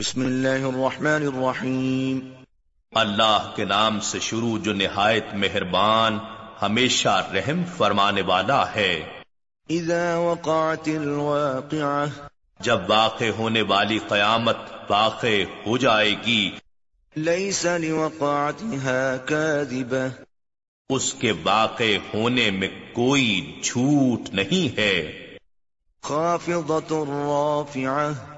بسم اللہ الرحمن الرحیم۔ اللہ کے نام سے شروع جو نہایت مہربان ہمیشہ رحم فرمانے والا ہے۔ اذا وقعت الواقعہ۔ جب واقع ہونے والی قیامت واقع ہو جائے گی۔ لیس لوقعتها کاذبہ۔ اس کے واقع ہونے میں کوئی جھوٹ نہیں ہے۔ خافضت رافعہ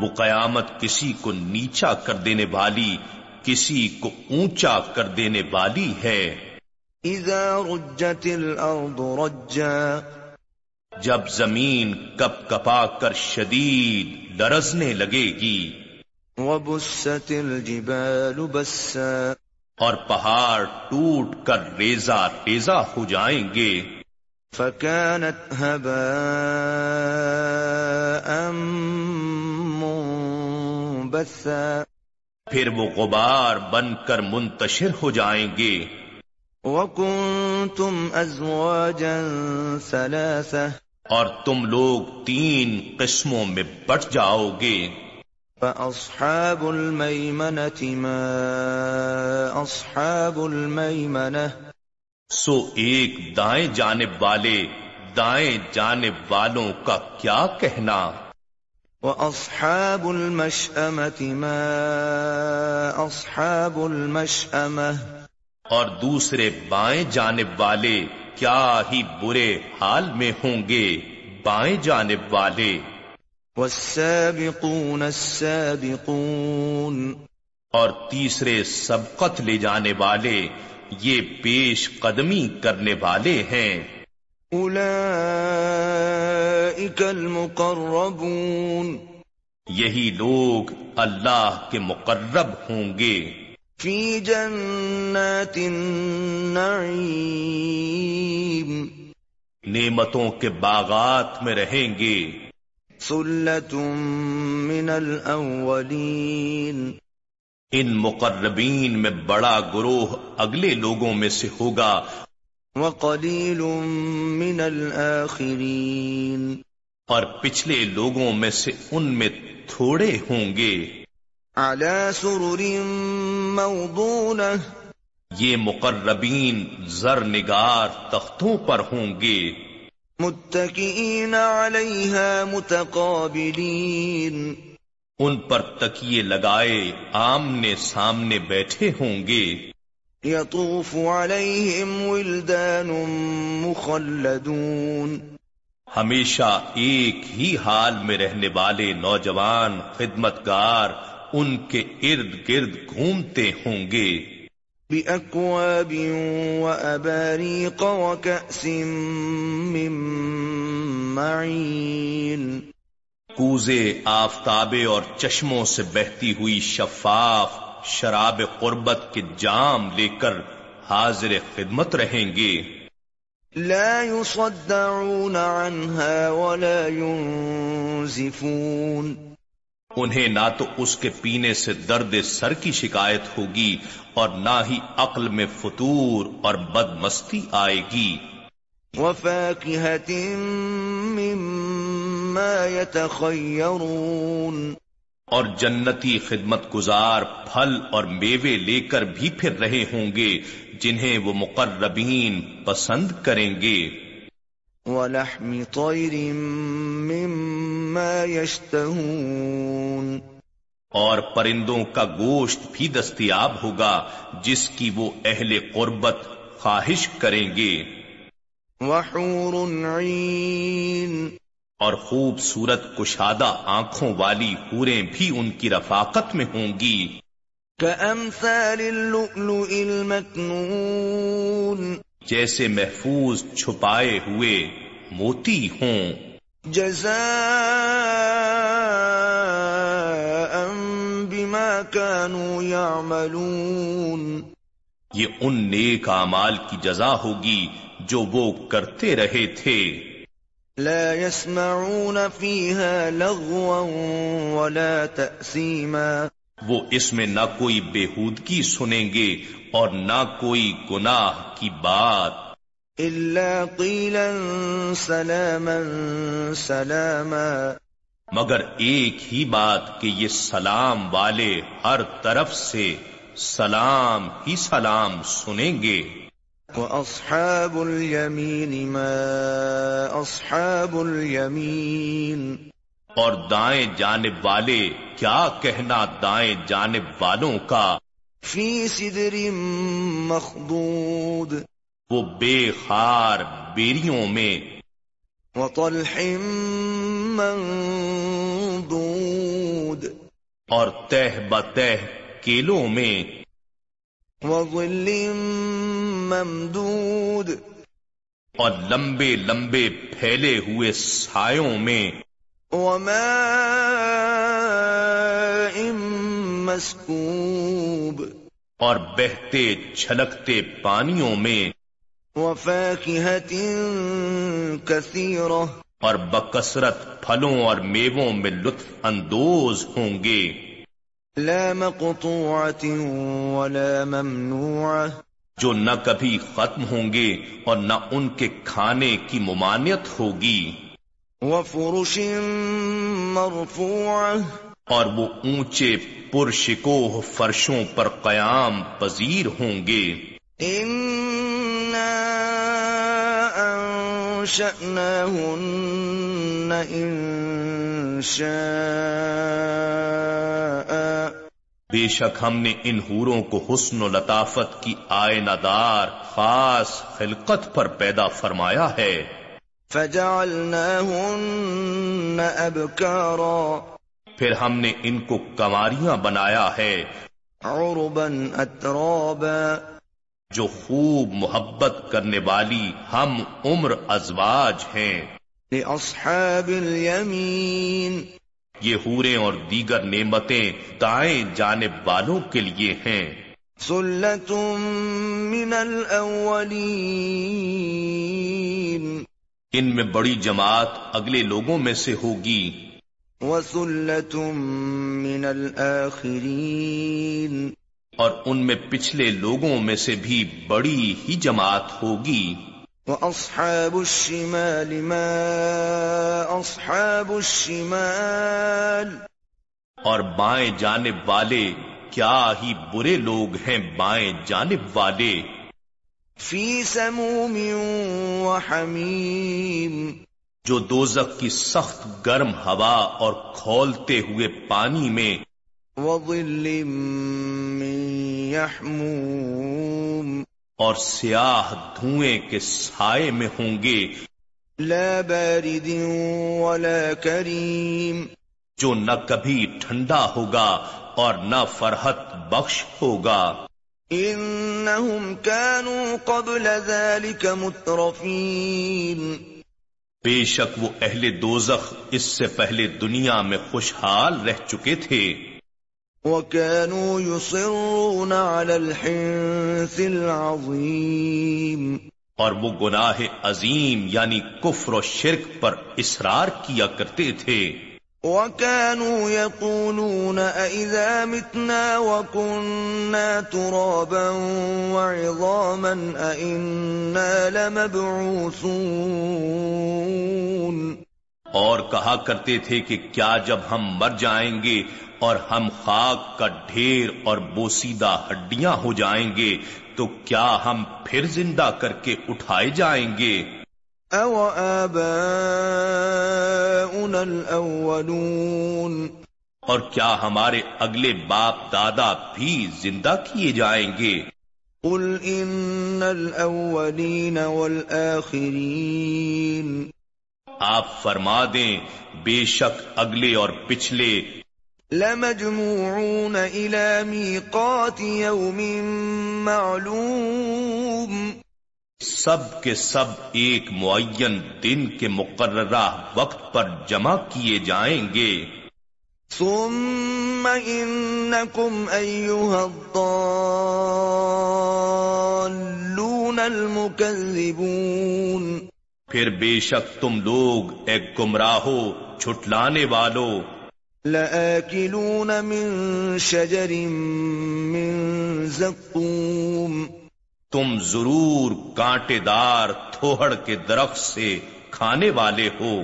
وہ قیامت کسی کو نیچا کر دینے والی کسی کو اونچا کر دینے والی ہے۔ اذا رجت الارض رجا۔ جب زمین کپ کپا کر شدید لرزنے لگے گی۔ وبست الجبال بسا۔ اور پہاڑ ٹوٹ کر ریزہ ریزہ ہو جائیں گے۔ فكانت هباء منبثا پھر وہ غبار بن کر منتشر ہو جائیں گے۔ وكنتم ازواجا ثلاثه اور تم لوگ تین قسموں میں بٹ جاؤ گے۔ فاصحاب الميمنه ما اصحاب الميمنه سو ایک دائیں جانب والے دائیں جانب والوں کا کیا کہنا۔ وأصحاب المشأمة ما أصحاب المشأمة اور دوسرے بائیں جانب والے کیا ہی برے حال میں ہوں گے بائیں جانب والے۔ والسابقون السابقون اور تیسرے سبقت لے جانے والے یہ پیش قدمی کرنے والے ہیں۔ أولئك المقربون یہی لوگ اللہ کے مقرب ہوں گے۔ في جنات النعيم نعمتوں کے باغات میں رہیں گے۔ ثلة من الأولين ان مقربین میں بڑا گروہ اگلے لوگوں میں سے ہوگا۔ وقليل من الآخرين. اور پچھلے لوگوں میں سے ان میں تھوڑے ہوں گے۔ على سرر موضونة. یہ مقربین زر نگار تختوں پر ہوں گے۔ متكئين عليها متقابلين ان پر تکیے لگائے آمنے سامنے بیٹھے ہوں گے۔ يطوف عليهم ولدان مخلدون. ہمیشہ ایک ہی حال میں رہنے والے نوجوان خدمتگار ان کے ارد گرد گھومتے ہوں گے۔ بأكواب وأباريق وكأس من معين. کوزے آفتابے اور چشموں سے بہتی ہوئی شفاف شراب قربت کے جام لے کر حاضر خدمت رہیں گے۔ لا يصدعون عنها ولا ينزفون۔ انہیں نہ تو اس کے پینے سے درد سر کی شکایت ہوگی اور نہ ہی عقل میں فطور اور بد مستی آئے گی۔ وفاكهة مما يتخيرون اور جنتی خدمت گزار پھل اور میوے لے کر بھی پھر رہے ہوں گے جنہیں وہ مقربین پسند کریں گے۔ ولحم طير مما يشتهون۔ اور پرندوں کا گوشت بھی دستیاب ہوگا جس کی وہ اہل قربت خواہش کریں گے۔ وحور عين۔ اور خوبصورت کشادہ آنکھوں والی حوریں بھی ان کی رفاقت میں ہوں گی۔ كأمثال اللؤلؤ المكنون جیسے محفوظ چھپائے ہوئے موتی ہوں۔ جزاء بما كانوا يعملون۔ یہ ان نیک اعمال کی جزا ہوگی جو وہ کرتے رہے تھے۔ لا يسمعون فيها لغوا ولا تأثيما وہ اس میں نہ کوئی بےحودگی سنیں گے اور نہ کوئی گناہ کی بات۔ إلا قيلا سلاما سلاما مگر ایک ہی بات کہ یہ سلام والے ہر طرف سے سلام ہی سلام سنیں گے۔ وَأَصْحَابُ الْيَمِينِ مَا أَصْحَابُ الْيَمِينِ اور دائیں جانب والے کیا کہنا دائیں جانب والوں کا؟ فی صدر مخضود وہ بے خار بیریوں میں۔ وطلح منضود اور تہ بتہ کیلوں میں۔ وظل ممدود۔ اور لمبے لمبے پھیلے ہوئے سایوں میں وماء مسکوب اور بہتے چھلکتے پانیوں میں وفاكهة كثيرة اور بکثرت پھلوں اور میووں میں لطف اندوز ہوں گے۔ لا مقطوعة ولا ممنوعة. جو نہ کبھی ختم ہوں گے اور نہ ان کے کھانے کی ممانعت ہوگی۔ وفرش مرفوعة. اور وہ اونچے پرشکوہ فرشوں پر قیام پذیر ہوں گے۔ إنا أنشأناهن إنشاء بے شک ہم نے ان حوروں کو حسن و لطافت کی آئینہ دار خاص خلقت پر پیدا فرمایا ہے۔ فجعلناهن أبكارا. پھر ہم نے ان کو کماریاں بنایا ہے۔ عربا أترابا. جو خوب محبت کرنے والی ہم عمر ازواج ہیں۔ لأصحاب اليمين۔ یہ حوریں اور دیگر نعمتیں دائیں جانب والوں کے لیے ہیں۔ ثلة من الأولين۔ ان میں بڑی جماعت اگلے لوگوں میں سے ہوگی۔ وثلة من الآخرين۔ اور ان میں پچھلے لوگوں میں سے بھی بڑی ہی جماعت ہوگی۔ وأصحاب الشمال ما أصحاب الشمال اور بائیں جانب والے کیا ہی برے لوگ ہیں بائیں جانب والے۔ في سموم وحميم جو دوزک کی سخت گرم ہوا اور کھولتے ہوئے پانی میں وظل من يحموم اور سیاہ دھوئیں کے سائے میں ہوں گے۔ لا بارد ولا كريم جو نہ کبھی ٹھنڈا ہوگا اور نہ فرحت بخش ہوگا۔ إنهم كانوا قبل ذلك مترفين۔ بے شک وہ اہل دوزخ اس سے پہلے دنیا میں خوشحال رہ چکے تھے۔ وكانوا يصرون على الحنث العظيم. اور وہ گناہ عظیم یعنی کفر و شرک پر اصرار کیا کرتے تھے۔ وكانوا يقولون أئذا متنا وكنا ترابا وعظاما أئنا لمبعوثون. اور کہا کرتے تھے کہ کیا جب ہم مر جائیں گے اور ہم خاک کا ڈھیر اور بوسیدہ ہڈیاں ہو جائیں گے تو کیا ہم پھر زندہ کر کے اٹھائے جائیں گے؟ أو آباؤنا الأولون اور کیا ہمارے اگلے باپ دادا بھی زندہ کیے جائیں گے؟ قل إن الأولين والآخرين آپ فرما دیں بے شک اگلے اور پچھلے۔ لمجموعون إلى ميقات يوم معلوم۔ سب کے سب ایک معین دن کے مقررہ وقت پر جمع کیے جائیں گے۔ ثم إنكم أيها الضالون المكذبون پھر بے شک تم لوگ ایک گمراہو چھٹلانے والو۔ لآكلون من شجر من زقوم۔ تم ضرور کانٹے دار تھوہڑ کے درخت سے کھانے والے ہو۔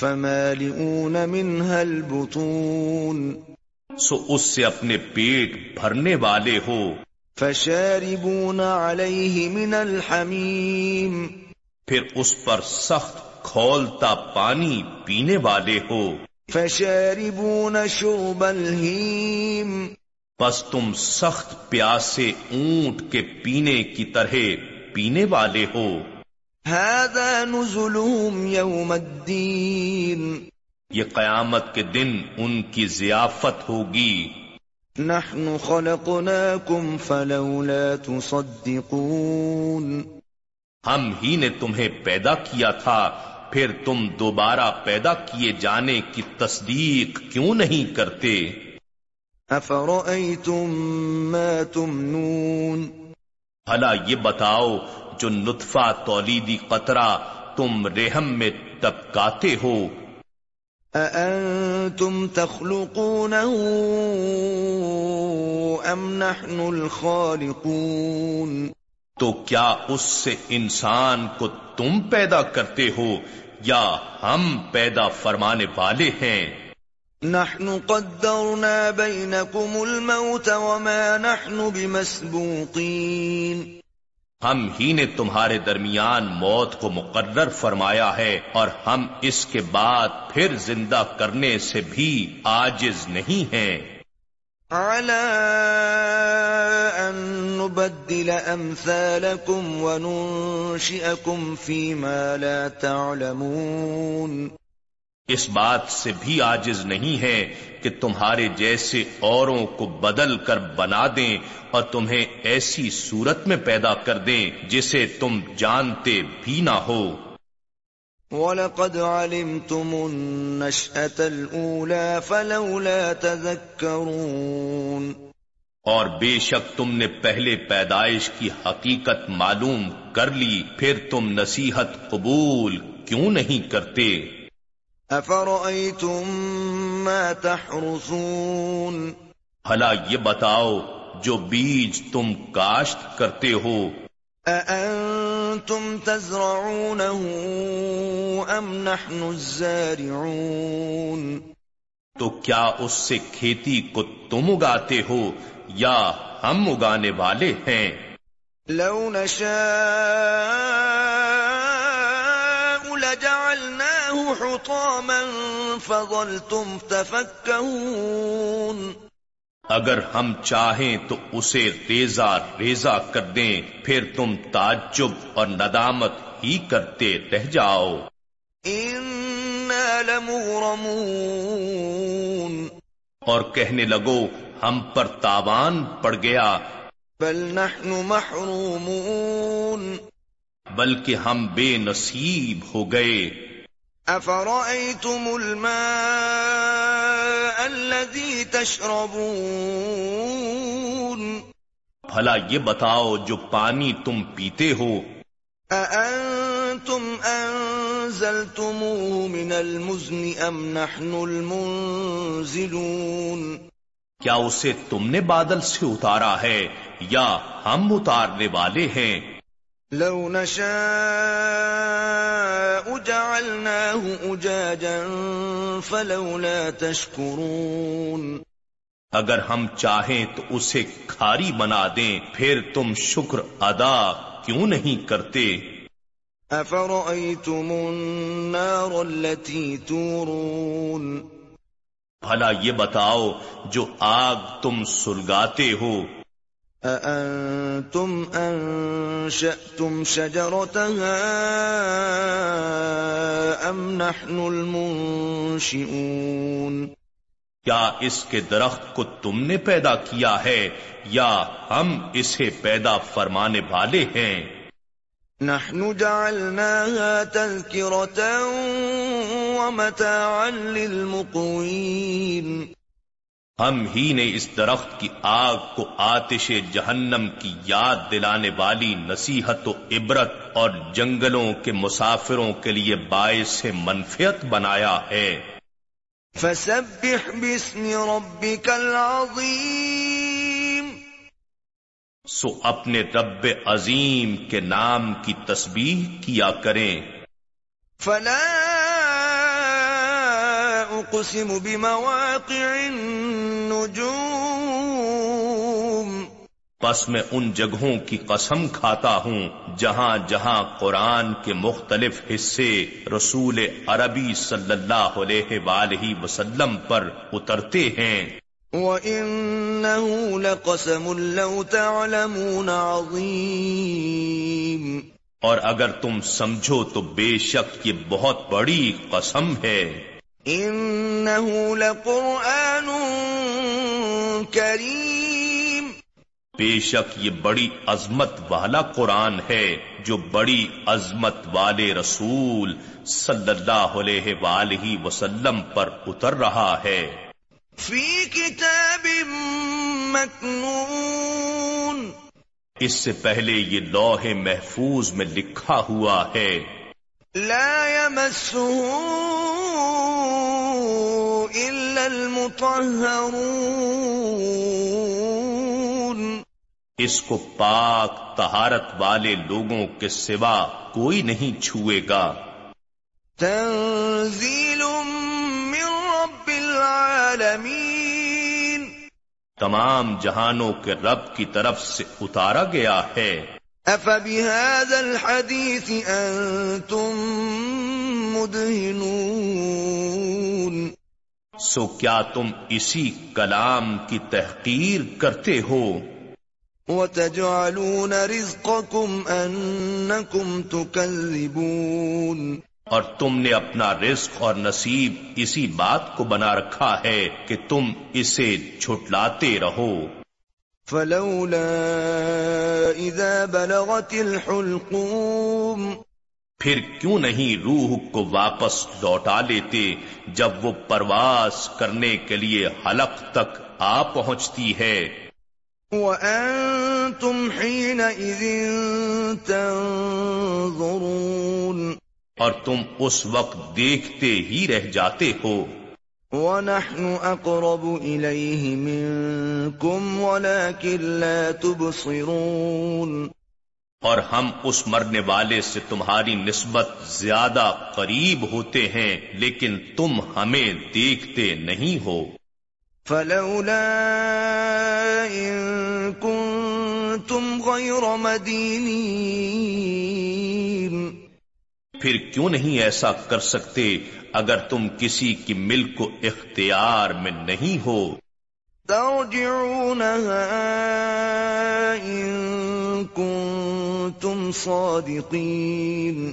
فمالئون منها البطون۔ سو اس سے اپنے پیٹ بھرنے والے ہو۔ فشاربون عليه من الحميم پھر اس پر سخت کھولتا پانی پینے والے ہو۔ فشاربون شرب الهيم۔ بس تم سخت پیاسے اونٹ کے پینے کی طرح پینے والے ہو۔ هذا نزلهم يوم الدين۔ یہ قیامت کے دن ان کی ضیافت ہوگی۔ نحن خلقناكم فلولا تصدقون۔ ہم ہی نے تمہیں پیدا کیا تھا پھر تم دوبارہ پیدا کیے جانے کی تصدیق کیوں نہیں کرتے؟ افرأيتم ما تمنون؟ بھلا یہ بتاؤ جو نطفہ تولیدی قطرہ تم رحم میں ٹپکاتے ہو۔ أأنتم تخلقونه أم نحن الخالقون؟ تو کیا اس سے انسان کو تم پیدا کرتے ہو یا ہم پیدا فرمانے والے ہیں؟ نحن قدرنا بينكم الموت وما نحن بمسبوقين ہم ہی نے تمہارے درمیان موت کو مقرر فرمایا ہے اور ہم اس کے بعد پھر زندہ کرنے سے بھی آجز نہیں ہیں۔ على أن نبدل أمثالكم وننشئكم فيما لا تعلمون. اس بات سے بھی آجز نہیں ہے کہ تمہارے جیسے اوروں کو بدل کر بنا دیں اور تمہیں ایسی صورت میں پیدا کر دیں جسے تم جانتے بھی نہ ہو۔ وَلَقَدْ عَلِمْتُمُ النَّشْأَةَ الْأُولَى فَلَوْلَا تَذَكَّرُونَ اور بے شک تم نے پہلے پیدائش کی حقیقت معلوم کر لی پھر تم نصیحت قبول کیوں نہیں کرتے؟ أَفَرَأَيْتُم مَّا تَحْرُثُونَ بھلا یہ بتاؤ جو بیج تم کاشت کرتے ہو۔ أَأَنتُمْ تَزْرَعُونَهُ أَمْ نَحْنُ الزَّارِعُونَ؟ تو کیا اس سے کھیتی کو تم اگاتے ہو یا ہم اگانے والے ہیں؟ لو نشاء لجعلناه حطاما فظلتم تفكهون. اگر ہم چاہیں تو اسے ریزا ریزا کر دیں پھر تم تعجب اور ندامت ہی کرتے رہ جاؤ۔ لمغرمون۔ اور کہنے لگو ہم پر تاوان پڑ گیا۔ بل نحن محرومون۔ بلکہ ہم بے نصیب ہو گئے۔ أفرأيتم الماء؟ الذي تشربون بھلا یہ بتاؤ جو پانی تم پیتے ہو۔ أأنتم أنزلتموه من المزن أم نحن المنزلون؟ کیا اسے تم نے بادل سے اتارا ہے یا ہم اتارنے والے ہیں؟ لو نشاء جعلناه أجاجا فلولا تشكرون اگر ہم چاہیں تو اسے کھاری بنا دیں پھر تم شکر ادا کیوں نہیں کرتے؟ أفرأيتم النار التي تورون۔ بھلا یہ بتاؤ جو آگ تم سلگاتے ہو أأنتم أنشأتم شجرتها أم نحن المنشئون کیا اس کے درخت کو تم نے پیدا کیا ہے یا ہم اسے پیدا فرمانے والے ہیں؟ نحن جعلناها تذكرة ومتاعا للمقوين ہم ہی نے اس درخت کی آگ کو آتش جہنم کی یاد دلانے والی نصیحت و عبرت اور جنگلوں کے مسافروں کے لیے باعث منفیت بنایا ہے۔ فسبح باسم ربك العظيم۔ سو اپنے رب عظیم کے نام کی تسبیح کیا کریں۔ فلا أقسم بمواقع النجوم. پس میں ان جگہوں کی قسم کھاتا ہوں جہاں جہاں قرآن کے مختلف حصے رسول عربی صلی اللہ علیہ وآلہ وسلم پر اترتے ہیں۔ وَإِنَّهُ لَقَسَمٌ لَوْ تَعْلَمُونَ عَظِيمٌ۔ اور اگر تم سمجھو تو بے شک یہ بہت بڑی قسم ہے۔ إِنَّهُ لَقُرْآنٌ كَرِيمٌ. بے شک یہ بڑی عظمت والا قرآن ہے جو بڑی عظمت والے رسول صلی اللہ علیہ وآلہ وسلم پر اتر رہا ہے۔ فی کتاب مکنون. اس سے پہلے یہ لوح محفوظ میں لکھا ہوا ہے۔ لا يمسه إلا المطهرون. اس کو پاک طہارت والے لوگوں کے سوا کوئی نہیں چھوئے گا۔ تنزیل من رب العالمین. تمام جہانوں کے رب کی طرف سے اتارا گیا ہے۔ افبهذا الحديث انتم مدهنون سو کیا تم اسی کلام کی تحقیر کرتے ہو؟ وتجعلون رزقكم انكم تكذبون اور تم نے اپنا رزق اور نصیب اسی بات کو بنا رکھا ہے کہ تم اسے چھٹلاتے رہو۔ فلولا اذا بلغت الحلقوم پھر کیوں نہیں روح کو واپس لوٹا لیتے جب وہ پرواز کرنے کے لیے حلق تک آ پہنچتی ہے؟ وأنتم حينئذ تنظرون اور تم اس وقت دیکھتے ہی رہ جاتے ہو۔ ونحن أقرب إليه منكم ولكن لا تبصرون. اور ہم اس مرنے والے سے تمہاری نسبت زیادہ قریب ہوتے ہیں لیکن تم ہمیں دیکھتے نہیں ہو۔ فلولا إن كنتم غير مدينين. پھر کیوں نہیں ایسا کر سکتے اگر تم کسی کی ملک کو اختیار میں نہیں ہو؟ ترجعونها إن كنتم صادقين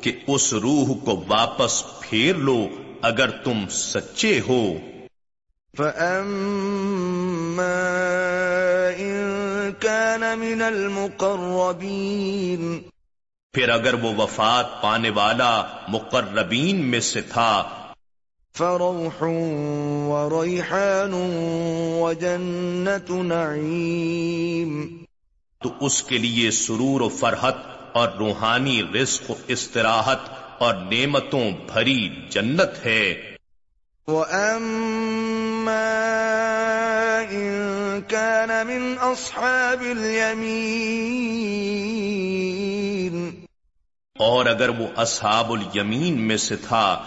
کہ اس روح کو واپس پھیر لو اگر تم سچے ہو۔ فأما إن كان من المقربين۔ پھر اگر وہ وفات پانے والا مقربین میں سے تھا۔ فروح وريحان وجنة نعيم۔ تو اس کے لیے سرور و فرحت اور روحانی رزق و استراحت اور نعمتوں بھری جنت ہے۔ وأما إن كان من أصحاب اليمين اور اگر وہ اصحاب الیمین میں سے تھا۔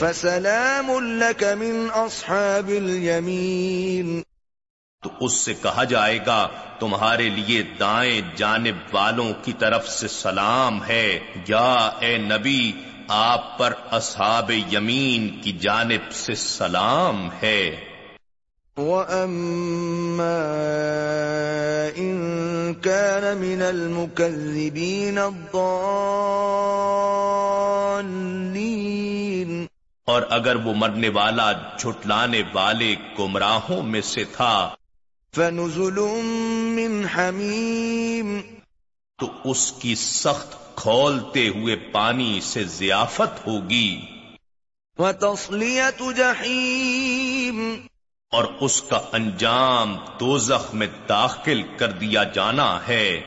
فسلام لك من أصحاب اليمين۔ تو اس سے کہا جائے گا تمہارے لیے دائیں جانب والوں کی طرف سے سلام ہے۔ یا اے نبی آپ پر اصحاب یمین کی جانب سے سلام ہے۔ وأما إن كان من المكذبين الضالين اور اگر وہ مرنے والا جھٹلانے والے گمراہوں میں سے تھا فنزل من حميم تو اس کی سخت کھولتے ہوئے پانی سے ضیافت ہوگی۔ وتصلية جحيم اور اس کا انجام دوزخ میں داخل کر دیا جانا ہے۔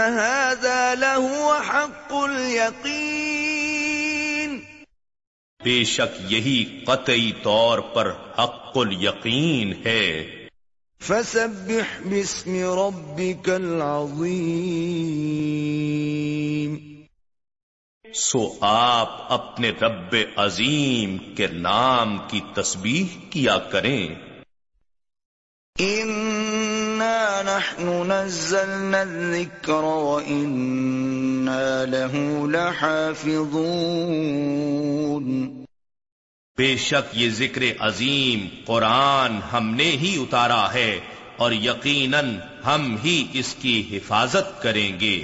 هذا لهو حق اليقين۔ بے شک یہی قطعی طور پر حق الیقین ہے۔ فسبح باسم ربك العظيم۔ سو آپ اپنے رب عظیم کے نام کی تسبیح کیا کریں۔ إنا نحن نزلنا الذكر وإنا له لحافظون۔ بے شک یہ ذکر عظیم قرآن ہم نے ہی اتارا ہے اور یقیناً ہم ہی اس کی حفاظت کریں گے۔